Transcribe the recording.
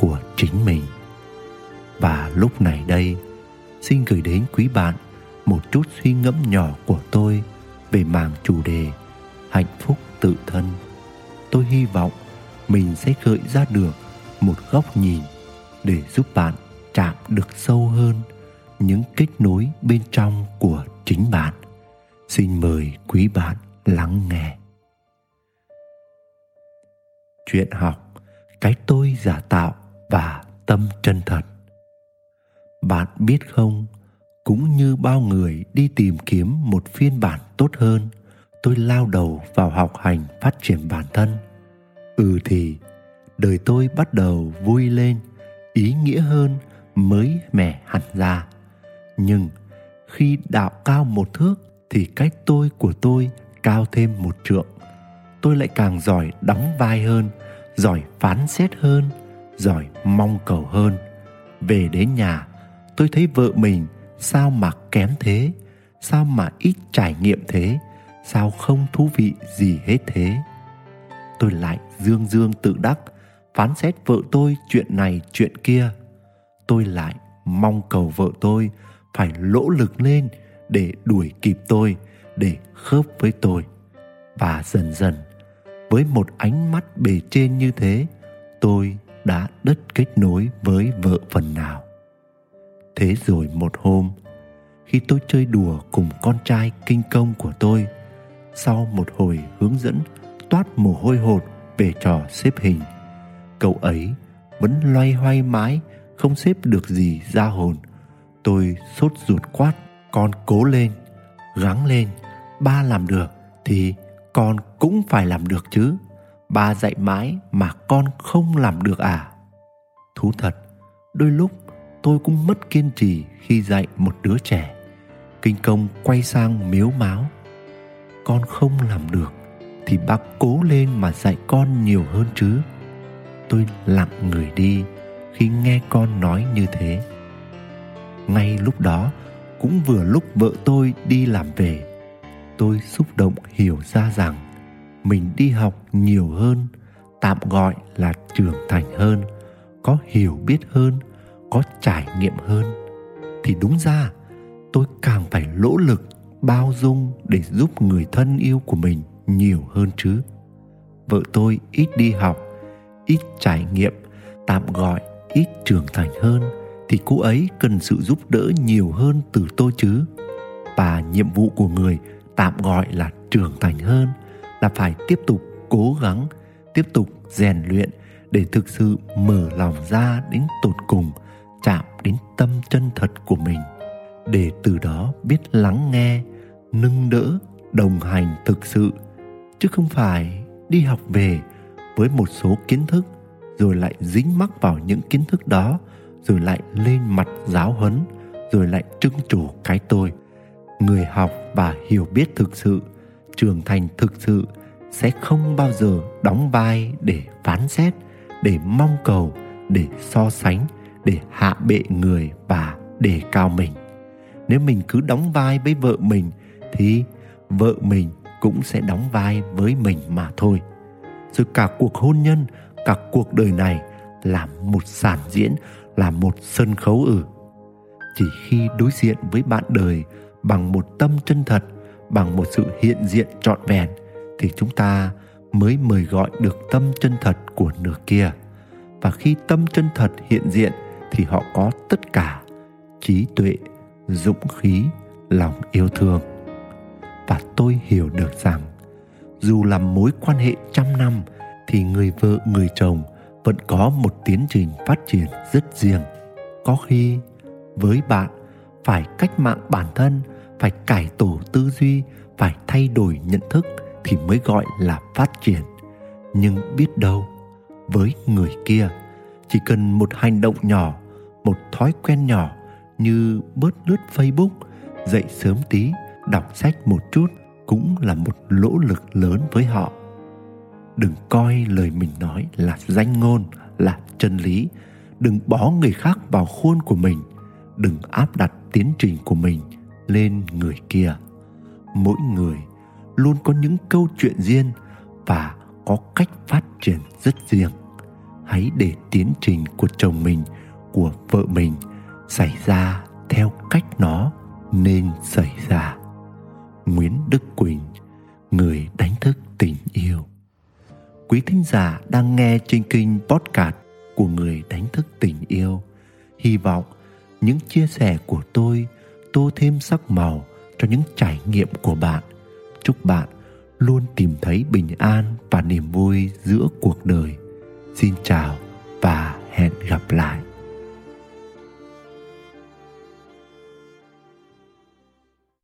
của chính mình. Và lúc này đây, xin gửi đến quý bạn một chút suy ngẫm nhỏ của tôi về mảng chủ đề hạnh phúc tự thân. Tôi hy vọng mình sẽ gợi ra được một góc nhìn để giúp bạn chạm được sâu hơn những kết nối bên trong của chính bạn. Xin mời quý bạn lắng nghe. Chuyện học, cái tôi giả tạo và tâm chân thật. Bạn biết không, cũng như bao người đi tìm kiếm một phiên bản tốt hơn, tôi lao đầu vào học hành phát triển bản thân. Ừ thì, đời tôi bắt đầu vui lên, ý nghĩa hơn mới mẻ hẳn ra. Nhưng khi đạo cao một thước thì cách tôi của tôi cao thêm một trượng. Tôi lại càng giỏi đóng vai hơn, giỏi phán xét hơn giỏi, mong cầu hơn. Về đến nhà, tôi thấy vợ mình sao mà kém thế, sao mà ít trải nghiệm thế, sao không thú vị gì hết thế. Tôi lại dương dương tự đắc, phán xét vợ tôi chuyện này, chuyện kia. Tôi lại mong cầu vợ tôi phải lỗ lực lên để đuổi kịp tôi, để khớp với tôi. Và dần dần, với một ánh mắt bề trên như thế, tôi đã đứt kết nối với vợ phần nào. Thế rồi một hôm, khi tôi chơi đùa cùng con trai kinh công của tôi, sau một hồi hướng dẫn toát mồ hôi hột về trò xếp hình, cậu ấy vẫn loay hoay mãi, không xếp được gì ra hồn. Tôi sốt ruột quát, con cố lên, gắng lên, ba làm được thì con cũng phải làm được chứ ba dạy mãi mà con không làm được à? Thú thật, đôi lúc tôi cũng mất kiên trì khi dạy một đứa trẻ. Kinh công quay sang miếu máu. Con không làm được thì bác cố lên mà dạy con nhiều hơn chứ. Tôi lặng người đi khi nghe con nói như thế. Ngay lúc đó cũng vừa lúc vợ tôi đi làm về. Tôi xúc động hiểu ra rằng mình đi học nhiều hơn, tạm gọi là trưởng thành hơn, có hiểu biết hơn, có trải nghiệm hơn. Thì đúng ra, tôi càng phải lỗ lực, bao dung để giúp người thân yêu của mình nhiều hơn chứ. Vợ tôi ít đi học, ít trải nghiệm, tạm gọi ít trưởng thành hơn, thì cô ấy cần sự giúp đỡ nhiều hơn từ tôi chứ. Và nhiệm vụ của người tạm gọi là trưởng thành hơn là phải tiếp tục cố gắng, tiếp tục rèn luyện để thực sự mở lòng ra đến tột cùng, chạm đến tâm chân thật của mình. Để từ đó biết lắng nghe, nâng đỡ, đồng hành thực sự. Chứ không phải đi học về với một số kiến thức, rồi lại dính mắc vào những kiến thức đó, rồi lại lên mặt giáo huấn, rồi lại trưng chủ cái tôi. Người học và hiểu biết thực sự trưởng thành thực sự sẽ không bao giờ đóng vai để phán xét, để mong cầu, để so sánh, để hạ bệ người và đề cao mình. Nếu mình cứ đóng vai với vợ mình thì vợ mình cũng sẽ đóng vai với mình mà thôi. Rồi cả cuộc hôn nhân, cả cuộc đời này là một sản diễn, là một sân khấu ử. Chỉ khi đối diện với bạn đời bằng một tâm chân thật bằng một sự hiện diện trọn vẹn thì chúng ta mới mời gọi được tâm chân thật của nửa kia. Và khi tâm chân thật hiện diện thì họ có tất cả trí tuệ, dũng khí, lòng yêu thương. Và tôi hiểu được rằng, dù làm mối quan hệ trăm năm thì người vợ, người chồng vẫn có một tiến trình phát triển rất riêng. Có khi, với bạn phải cách mạng bản thân phải cải tổ tư duy, phải thay đổi nhận thức thì mới gọi là phát triển. Nhưng biết đâu, với người kia, chỉ cần một hành động nhỏ, một thói quen nhỏ như bớt lướt facebook, dậy sớm tí, đọc sách một chút cũng là một lỗ lực lớn với họ. Đừng coi lời mình nói là danh ngôn, là chân lý. Đừng bó người khác vào khuôn của mình. Đừng áp đặt tiến trình của mình lên người kia. Mỗi người luôn có những câu chuyện riêng và có cách phát triển rất riêng. Hãy để tiến trình của chồng mình, của vợ mình xảy ra theo cách nó nên xảy ra. Nguyễn đức quỳnh, người đánh thức tình yêu. Quý thính giả đang nghe trên kênh podcast của người đánh thức tình yêu, hy vọng những chia sẻ của tôi tô thêm sắc màu cho những trải nghiệm của bạn. Chúc bạn luôn tìm thấy bình an và niềm vui giữa cuộc đời. Xin chào và hẹn gặp lại.